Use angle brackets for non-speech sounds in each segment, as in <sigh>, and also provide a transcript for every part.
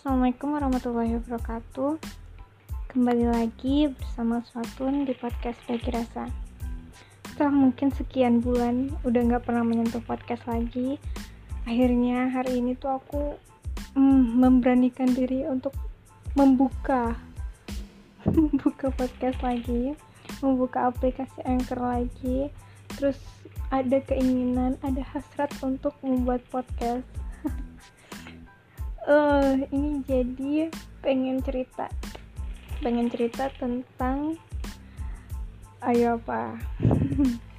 Assalamualaikum warahmatullahi wabarakatuh. Kembali lagi bersama Swatun di podcast Bagi Rasa. Setelah mungkin sekian bulan udah gak pernah menyentuh podcast lagi Akhirnya hari ini tuh aku mm, memberanikan diri untuk membuka <laughs> Membuka podcast lagi Membuka aplikasi Anchor lagi. Terus ada keinginan, ada hasrat untuk membuat podcast uh, ini jadi pengen cerita. Pengen cerita tentang ayo apa? <laughs>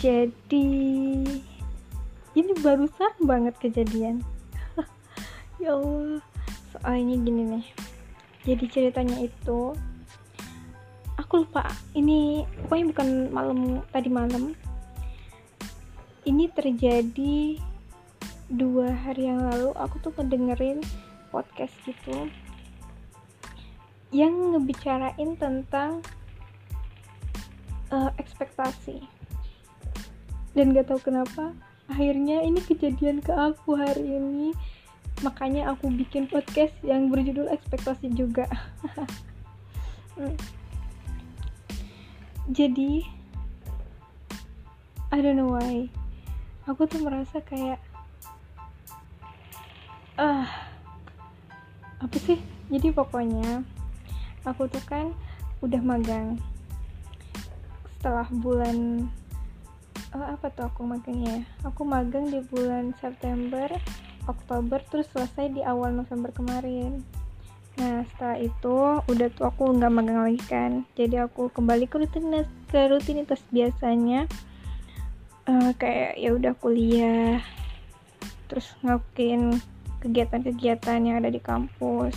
Jadi ini barusan banget kejadian. <laughs> Ya Allah soalnya gini nih. Jadi ceritanya itu aku lupa. Ini pokoknya bukan malam tadi malam. Ini terjadi dua hari yang lalu aku tuh ngedengerin podcast gitu yang ngebicarain tentang uh, ekspektasi. Dan gak tahu kenapa akhirnya ini kejadian ke aku hari ini. Makanya aku bikin podcast yang berjudul ekspektasi juga. <laughs> Hmm. jadi I don't know why. Aku tuh merasa kayak uh, apa sih? Jadi pokoknya aku tuh kan udah magang. Setelah bulan uh, apa tuh aku magangnya? Aku magang di bulan September Oktober terus selesai di awal November kemarin. Nah setelah itu udah tuh aku nggak magang lagi kan. Jadi aku kembali ke rutinitas ke rutinitas biasanya. Uh, kayak ya udah kuliah terus ngakuin kegiatan-kegiatan yang ada di kampus.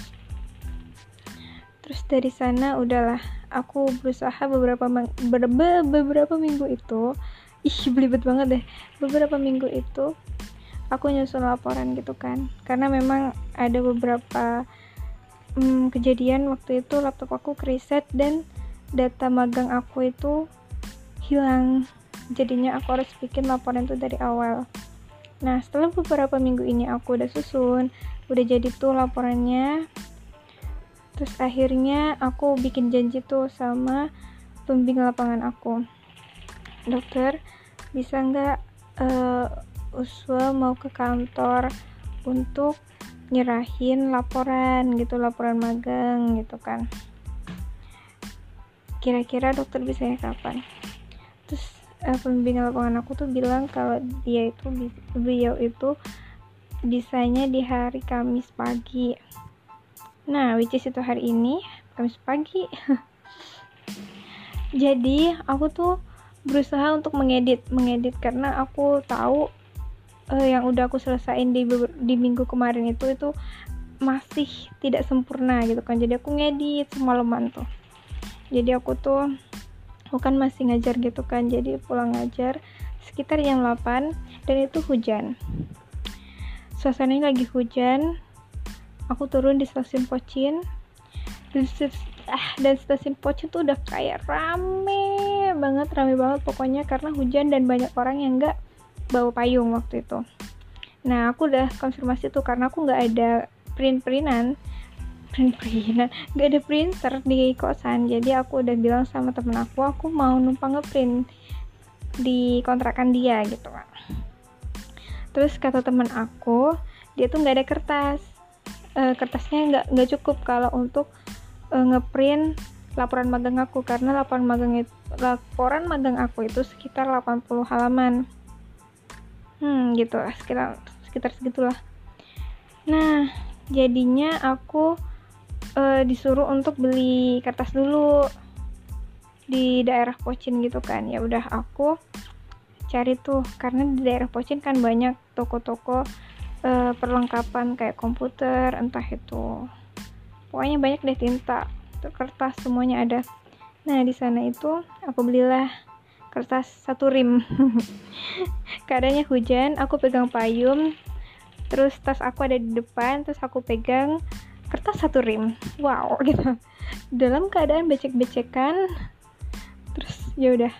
Terus dari sana udahlah aku berusaha beberapa beberapa, beberapa minggu itu <laughs> ih belibet banget deh. Beberapa minggu itu aku nyusun laporan gitu kan. Karena memang ada beberapa hmm, kejadian waktu itu laptop aku kriset dan data magang aku itu hilang. Jadinya aku harus bikin laporan itu dari awal Nah, setelah beberapa minggu ini aku udah susun, udah jadi tuh laporannya. Terus akhirnya aku bikin janji tuh sama pembimbing lapangan aku. Dokter, bisa nggak uh, Uswa mau ke kantor untuk nyerahin laporan gitu, laporan magang gitu kan. Kira-kira dokter bisa kapan? Terus uh, pembimbing lapangan aku tuh bilang kalau dia itu beliau itu bisanya di hari Kamis pagi. Nah which is itu hari ini Kamis pagi. <laughs> Jadi aku tuh berusaha untuk mengedit mengedit karena aku tahu uh, yang udah aku selesaiin di di minggu kemarin itu itu masih tidak sempurna gitu kan. Jadi aku ngedit semalaman tuh. Jadi aku tuh aku kan masih ngajar gitu kan jadi pulang ngajar sekitar jam 8 dan itu hujan. Suasananya lagi hujan aku turun di stasiun Pocin. Dan, ah, dan stasiun Pocin tuh udah kayak rame banget rame banget pokoknya karena hujan dan banyak orang yang nggak bawa payung waktu itu. Nah aku udah konfirmasi tuh karena aku nggak ada print-printan print printan gak ada printer di kosan. Jadi aku udah bilang sama temen aku aku mau numpang ngeprint di kontrakan dia gitu kan terus kata temen aku dia tuh nggak ada kertas. E, kertasnya nggak nggak cukup kalau untuk e, ngeprint laporan magang aku karena laporan magang itu laporan magang aku itu sekitar 80 halaman. Hmm gitu lah sekitar sekitar segitulah. Nah jadinya aku uh, disuruh untuk beli kertas dulu di daerah Pocin gitu kan. Ya udah aku cari tuh karena di daerah Pocin kan banyak toko-toko uh, perlengkapan kayak komputer entah itu. Pokoknya banyak deh tinta kertas semuanya ada. Nah di sana itu aku belilah kertas satu rim. <laughs> Keadaannya hujan aku pegang payung terus tas aku ada di depan terus aku pegang kertas satu rim. Wow <laughs> gitu. Dalam keadaan becek-becekan terus ya udah.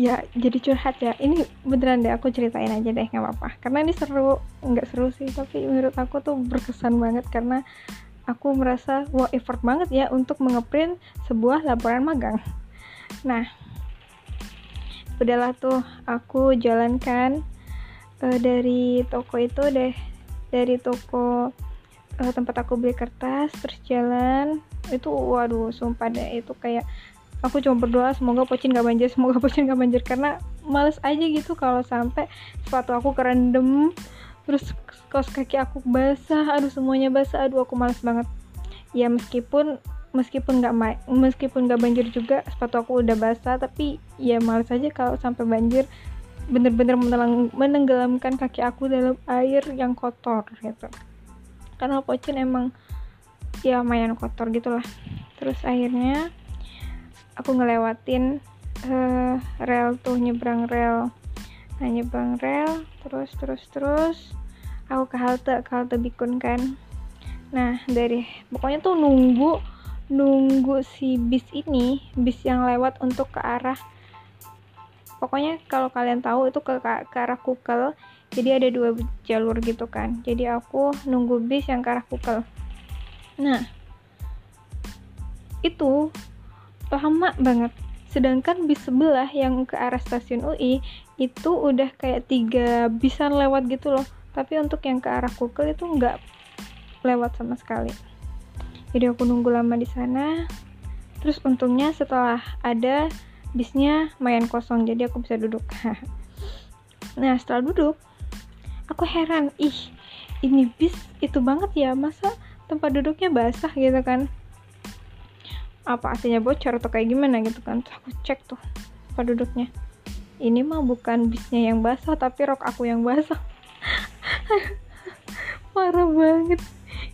Ya jadi curhat ya. Ini beneran deh aku ceritain aja deh nggak apa-apa. Karena ini seru nggak seru sih tapi menurut aku tuh berkesan banget karena aku merasa wah effort banget ya untuk mengeprint sebuah laporan magang. Nah udahlah tuh aku jalankan uh, dari toko itu deh dari toko uh, tempat aku beli kertas terus jalan. Itu waduh sumpah deh itu kayak aku cuma berdoa semoga pocin gak banjir <laughs> semoga pocin gak banjir. Karena males aja gitu kalau sampai sepatu aku kerendam terus kaos kaki aku basah aduh semuanya basah aduh aku males banget. Ya meskipun meskipun nggak meskipun nggak banjir juga sepatu aku udah basah tapi ya males aja kalau sampai banjir bener-bener menenggelamkan kaki aku dalam air yang kotor gitu. Karena pocin emang ya lumayan kotor gitulah. Terus akhirnya aku ngelewatin uh, rel tuh nyebrang rel. Nah nyebrang rel terus terus terus aku ke halte ke halte bikun kan. Nah dari pokoknya tuh nunggu nunggu si bis ini bis yang lewat untuk ke arah pokoknya kalau kalian tahu itu ke, ke arah kukel jadi ada dua jalur gitu kan. Jadi aku nunggu bis yang ke arah kukel. Nah itu lama banget. Sedangkan bis sebelah yang ke arah stasiun UI itu udah kayak tiga bisan lewat gitu loh. Tapi untuk yang ke arah Kukel itu nggak lewat sama sekali. Jadi aku nunggu lama di sana. Terus untungnya setelah ada bisnya main kosong jadi aku bisa duduk. <laughs> Nah setelah duduk aku heran ih ini bis itu banget ya masa tempat duduknya basah gitu kan. Apa aslinya bocor atau kayak gimana gitu kan. Terus aku cek tuh apa duduknya. Ini mah bukan bisnya yang basah tapi rok aku yang basah. <laughs> Parah banget.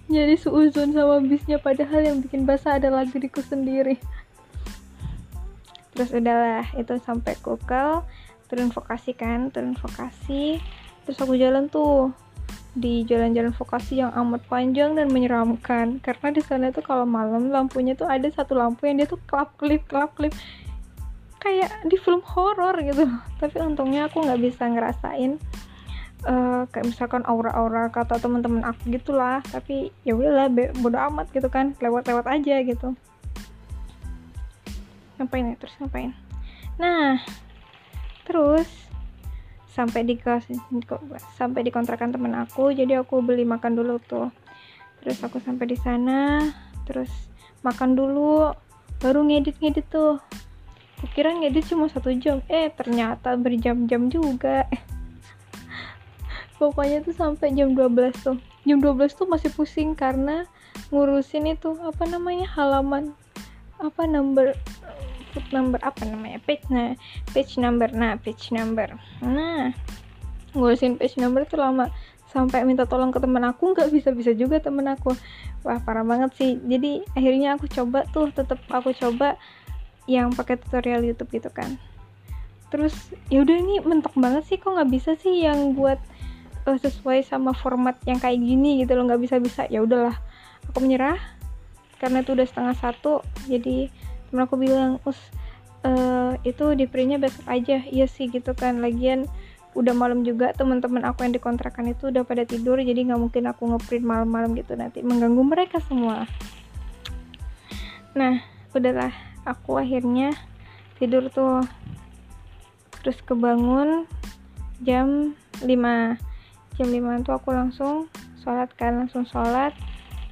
Jadi seuzon sama bisnya padahal yang bikin basah adalah diriku sendiri terus udahlah itu sampai kukel turun vokasi kan turun vokasi. Terus aku jalan tuh di jalan-jalan vokasi yang amat panjang dan menyeramkan. Karena di sana tuh kalau malam lampunya tuh ada satu lampu yang dia tuh kelap kelip kelap kelip kayak di film horor gitu. Tapi untungnya aku nggak bisa ngerasain uh, kayak misalkan aura-aura kata teman-teman aku gitulah. Tapi ya udahlah bodo amat gitu kan lewat-lewat aja gitu ngapain ya? Terus ngapain? Nah terus sampai di kelas sampai di kontrakan temen aku jadi aku beli makan dulu tuh. Terus aku sampai di sana terus makan dulu baru ngedit-ngedit tuh. Kukira ngedit cuma satu jam. Eh ternyata berjam-jam juga. <laughs> Pokoknya tuh sampai jam 12 tuh. Jam 12 tuh masih pusing karena ngurusin itu apa namanya halaman apa number foot number apa namanya? Page nah page number. Nah page number. Nah ngurusin page number itu lama. Sampai minta tolong ke temen aku nggak bisa bisa juga temen aku. Wah parah banget sih. Jadi akhirnya aku coba tuh tetap aku coba yang pakai tutorial YouTube gitu kan. Terus ya udah ini mentok banget sih kok nggak bisa sih yang buat uh, sesuai sama format yang kayak gini gitu loh. Nggak bisa bisa ya udahlah aku menyerah. Karena itu udah setengah satu jadi temen aku bilang us uh, itu di printnya besok aja. Iya sih gitu kan. Lagian udah malam juga teman-teman aku yang dikontrakan itu udah pada tidur jadi nggak mungkin aku ngeprint malam-malam gitu. Nanti mengganggu mereka semua. Nah udahlah. Aku akhirnya tidur tuh. Terus kebangun jam 5 jam 5 tuh aku langsung sholat kan langsung sholat.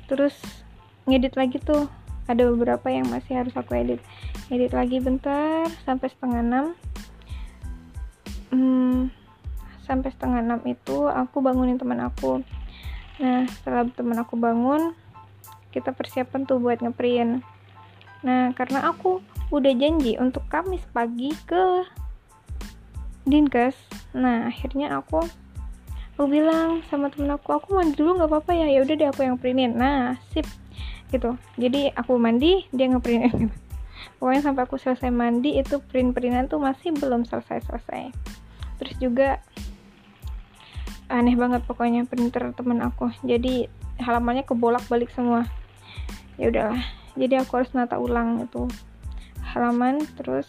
Terus ngedit lagi tuh ada beberapa yang masih harus aku edit. Edit lagi bentar sampai setengah enam. Hmm, sampai setengah enam itu aku bangunin teman aku. Nah setelah teman aku bangun kita persiapan tuh buat ngeprint. Nah karena aku udah janji untuk Kamis pagi ke Dinkes. Nah akhirnya aku aku bilang sama temen aku aku mandi dulu nggak apa-apa ya. Ya udah deh aku yang printin. Nah sip gitu. Jadi aku mandi dia ngeprint. Gitu <laughs> pokoknya sampai aku selesai mandi itu print printan tuh masih belum selesai selesai terus juga aneh banget pokoknya printer temen aku. Jadi halamannya kebolak balik semua. Ya udahlah jadi aku harus nata ulang itu halaman terus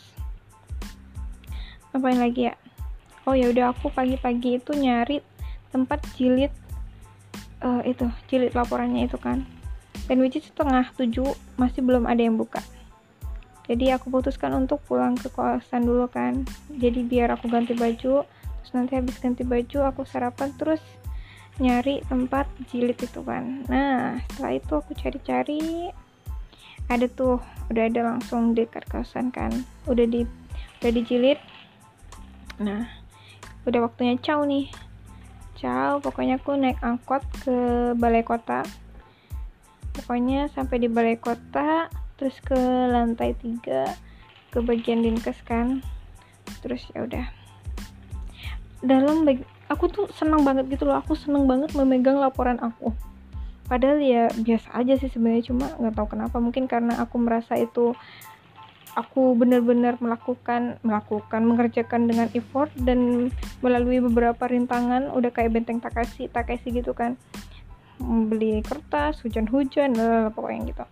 apain lagi ya? Oh ya udah aku pagi-pagi itu nyari tempat jilid uh, itu jilid laporannya itu kan dan which is setengah tujuh masih belum ada yang buka. Jadi aku putuskan untuk pulang ke kosan dulu kan. Jadi biar aku ganti baju terus nanti habis ganti baju aku sarapan terus nyari tempat jilid itu kan. Nah setelah itu aku cari-cari. Ada tuh udah ada langsung dekat kosan kan. Udah di udah dijilid. Nah udah waktunya caw nih. Caw pokoknya aku naik angkot ke balai kota pokoknya sampai di balai kota terus ke lantai tiga ke bagian dinkes kan. Terus ya udah. Dalam bag aku tuh senang banget gitu loh. Aku senang banget memegang laporan aku. Padahal ya biasa aja sih sebenarnya cuma nggak tahu kenapa. Mungkin karena aku merasa itu aku benar-benar melakukan melakukan mengerjakan dengan effort dan melalui beberapa rintangan udah kayak benteng Takashi Takashi gitu kan beli kertas hujan-hujan pokoknya gitu.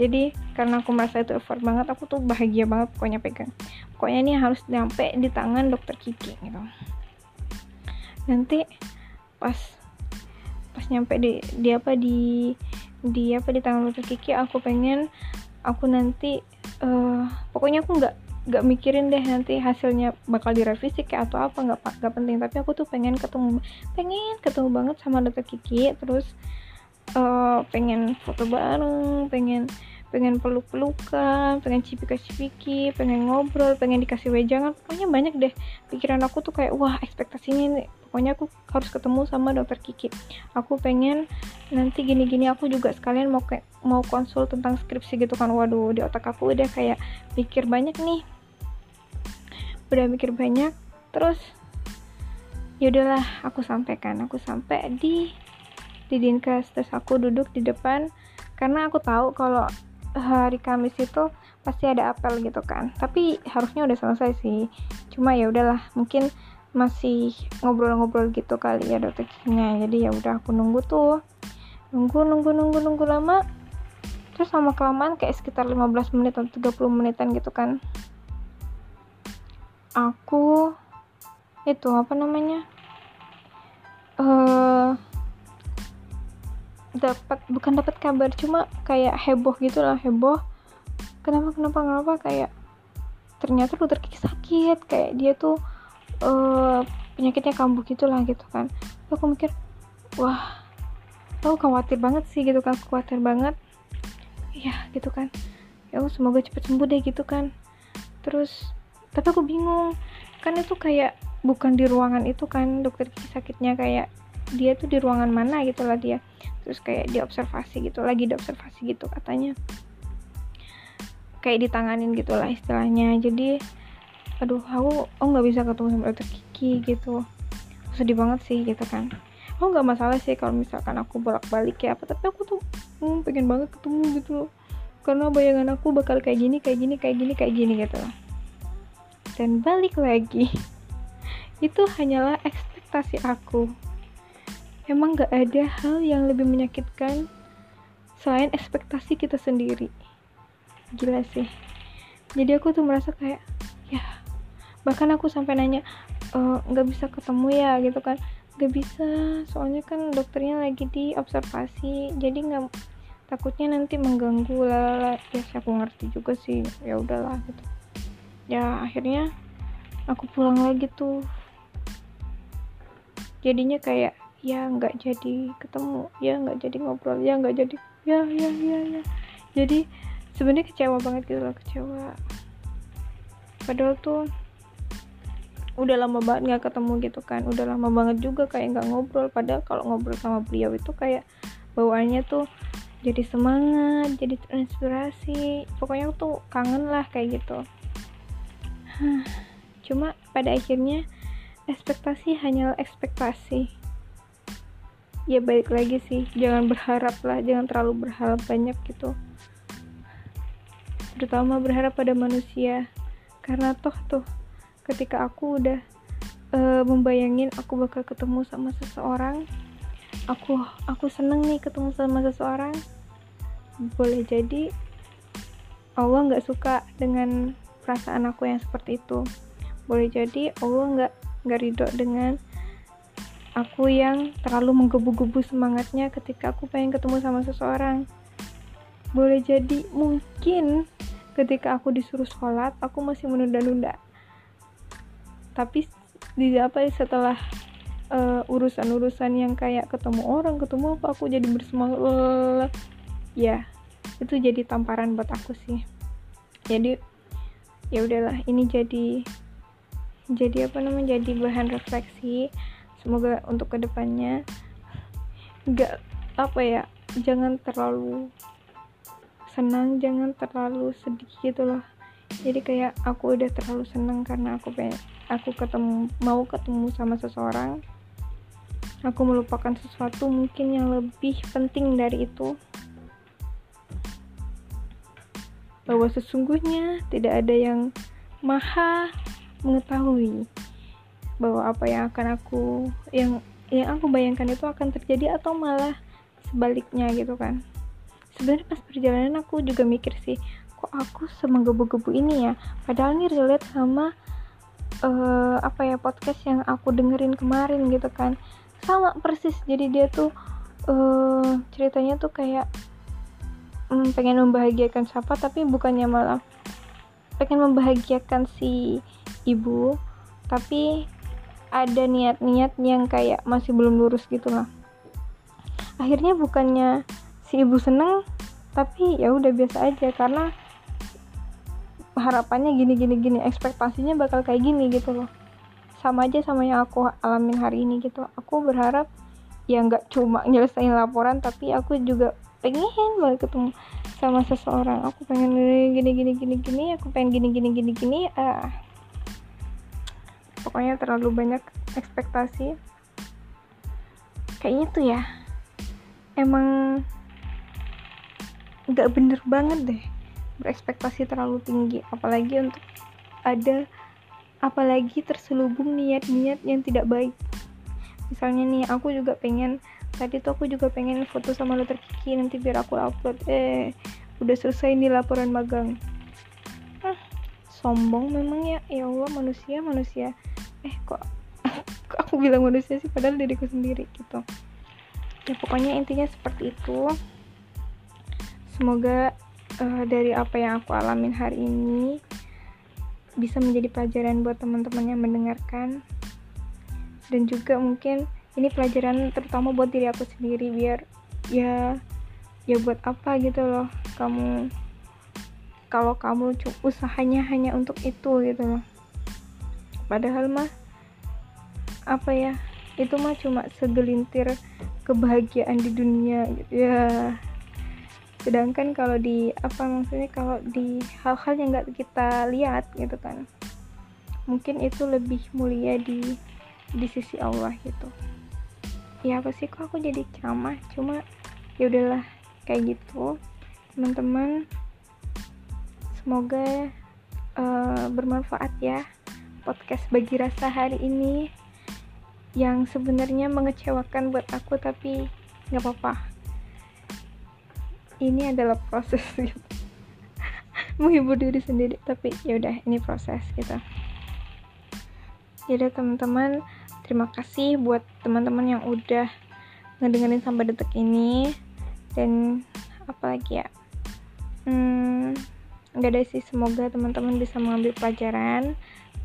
Jadi karena aku merasa itu effort banget aku tuh bahagia banget pokoknya pegang. Pokoknya ini harus nyampe di tangan dokter Kiki gitu. Nanti pas pas nyampe di di apa di di apa di tangan dokter Kiki aku pengen aku nanti uh, pokoknya aku nggak nggak mikirin deh nanti hasilnya bakal direvisi kayak atau apa nggak nggak penting. Tapi aku tuh pengen ketemu pengen ketemu banget sama dokter Kiki terus uh, pengen foto bareng pengen pengen peluk-pelukan, pengen cipika-cipiki, pengen ngobrol, pengen dikasih wejangan, pokoknya banyak deh. Pikiran aku tuh kayak wah ekspektasinya nih, pokoknya aku harus ketemu sama dokter Kiki. Aku pengen nanti gini-gini aku juga sekalian mau kayak mau konsul tentang skripsi gitu kan, waduh di otak aku udah kayak pikir banyak nih, udah mikir banyak, terus yaudahlah aku sampaikan, aku sampai di di dinkes. Terus aku duduk di depan. Karena aku tahu kalau hari Kamis itu pasti ada apel gitu kan. Tapi harusnya udah selesai sih. Cuma ya udahlah mungkin masih ngobrol-ngobrol gitu kali ya dokternya jadi ya udah aku nunggu tuh. Nunggu nunggu nunggu nunggu lama. Terus sama kelamaan kayak sekitar 15 menit atau 30 menitan gitu kan. Aku itu apa namanya? Eh uh, dapat bukan dapat kabar cuma kayak heboh gitu lah heboh. Kenapa kenapa kenapa? Kayak ternyata dokter Kiki sakit. Kayak dia tuh uh, penyakitnya kambuh gitulah gitu kan. Aku mikir wah aku khawatir banget sih gitu kan khawatir banget. Ya gitu kan. Ya semoga cepet sembuh deh gitu kan. Terus tapi aku bingung. Kan itu kayak bukan di ruangan itu kan dokter Kiki sakitnya kayak dia tuh di ruangan mana gitu lah dia. Terus kayak diobservasi gitu lagi diobservasi gitu katanya. Kayak ditanganin gitulah istilahnya. Jadi aduh aku oh nggak bisa ketemu sama dokter Kiki gitu. Sedih banget sih gitu kan. Aku nggak masalah sih kalau misalkan aku bolak balik ya apa tapi aku tuh hmm, pengen banget ketemu gitu karena bayangan aku bakal kayak gini kayak gini kayak gini kayak gini gitu dan balik lagi <laughs> itu hanyalah ekspektasi aku. Emang gak ada hal yang lebih menyakitkan selain ekspektasi kita sendiri. Gila sih. Jadi aku tuh merasa kayak ya bahkan aku sampai nanya eh, nggak e, bisa ketemu ya? Gitu kan. Nggak bisa soalnya kan dokternya lagi di observasi jadi nggak takutnya nanti mengganggu lah ya sih aku ngerti juga sih. Ya udahlah gitu. Ya akhirnya aku pulang lagi tuh. Jadinya kayak ya nggak jadi ketemu ya nggak jadi ngobrol ya nggak jadi ya ya ya ya. Jadi sebenarnya kecewa banget gitu loh kecewa. Padahal tuh udah lama banget nggak ketemu gitu kan. Udah lama banget juga kayak nggak ngobrol. Padahal kalau ngobrol sama beliau itu kayak bawaannya tuh jadi semangat jadi terinspirasi. Pokoknya tuh kangen lah kayak gitu. Cuma pada akhirnya ekspektasi hanyalah ekspektasi. Ya balik lagi sih jangan berharap lah jangan terlalu berharap banyak gitu. Terutama berharap pada manusia. Karena toh tuh ketika aku udah uh, membayangin aku bakal ketemu sama seseorang aku aku seneng nih ketemu sama seseorang boleh jadi Allah nggak suka dengan perasaan aku yang seperti itu. Boleh jadi Allah nggak nggak ridho dengan aku yang terlalu menggebu-gebu semangatnya ketika aku pengen ketemu sama seseorang. Boleh jadi mungkin ketika aku disuruh sholat aku masih menunda-nunda tapi di apa setelah uh, urusan-urusan yang kayak ketemu orang ketemu apa aku jadi bersemangat. Ya itu jadi tamparan buat aku sih. Jadi ya udahlah ini jadi jadi apa namanya jadi bahan refleksi. Semoga untuk ke depannya nggak apa ya jangan terlalu senang jangan terlalu sedih gitu loh. Jadi kayak aku udah terlalu senang karena aku pengen aku ketemu mau ketemu sama seseorang aku melupakan sesuatu mungkin yang lebih penting dari itu. Bahwa sesungguhnya tidak ada yang maha mengetahui bahwa apa yang akan aku yang yang aku bayangkan itu akan terjadi atau malah sebaliknya gitu kan. Sebenarnya pas perjalanan aku juga mikir sih kok aku semenggebu-gebu ini ya? Padahal ini relate sama uh, apa ya podcast yang aku dengerin kemarin gitu kan. Sama persis jadi dia tuh uh, ceritanya tuh kayak um, pengen membahagiakan siapa tapi bukannya malah pengen membahagiakan si ibu tapi ada niat-niat yang kayak masih belum lurus gitu lah. Akhirnya bukannya si ibu seneng tapi ya udah biasa aja karena harapannya gini gini gini. Ekspektasinya bakal kayak gini gitu loh. Sama aja sama yang aku alamin hari ini gitu. Aku berharap ya nggak cuma nyelesain laporan tapi aku juga pengen banget ketemu sama seseorang. Aku pengen gini gini gini gini aku pengen gini gini gini gini. Ah. Pokoknya terlalu banyak ekspektasi. Kayaknya tuh ya emang nggak bener banget deh berekspektasi terlalu tinggi apalagi untuk ada apalagi terselubung niat-niat yang tidak baik. Misalnya nih aku juga pengen tadi tuh aku juga pengen foto sama lo terkiki nanti biar aku upload. Eh udah selesai nih laporan magang. Sombong memang ya? Ya Allah manusia manusia. Eh kok, kok <laughs> aku bilang manusia sih padahal diriku sendiri gitu. Ya pokoknya intinya seperti itu. Semoga uh, dari apa yang aku alamin hari ini bisa menjadi pelajaran buat teman-teman yang mendengarkan. Dan juga mungkin ini pelajaran terutama buat diri aku sendiri biar ya ya buat apa gitu loh kamu kalau kamu usahanya hanya untuk itu gitu loh. Padahal mah apa ya itu mah cuma segelintir kebahagiaan di dunia gitu ya sedangkan kalau di apa maksudnya kalau di hal-hal yang nggak kita lihat gitu kan mungkin itu lebih mulia di di sisi Allah gitu. Ya apa sih kok aku jadi ceramah? Cuma ya udahlah kayak gitu. Teman-teman Semoga uh, bermanfaat ya podcast bagi rasa hari ini yang sebenarnya mengecewakan buat aku tapi nggak apa-apa. Ini adalah proses <laughs> gitu. Menghibur diri sendiri tapi ya udah ini proses gitu. Jadi teman-teman, terima kasih buat teman-teman yang udah ngedengerin sampai detik ini dan apa lagi ya. Hmm, nggak ada sih semoga teman-teman bisa mengambil pelajaran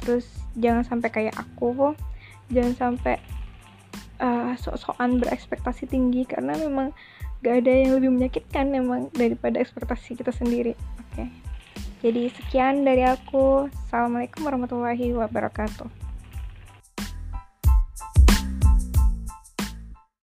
terus jangan sampai kayak aku jangan sampai uh, sok-sokan berekspektasi tinggi karena memang gak ada yang lebih menyakitkan memang daripada ekspektasi kita sendiri. Oke. Okay. jadi sekian dari aku. Assalamualaikum warahmatullahi wabarakatuh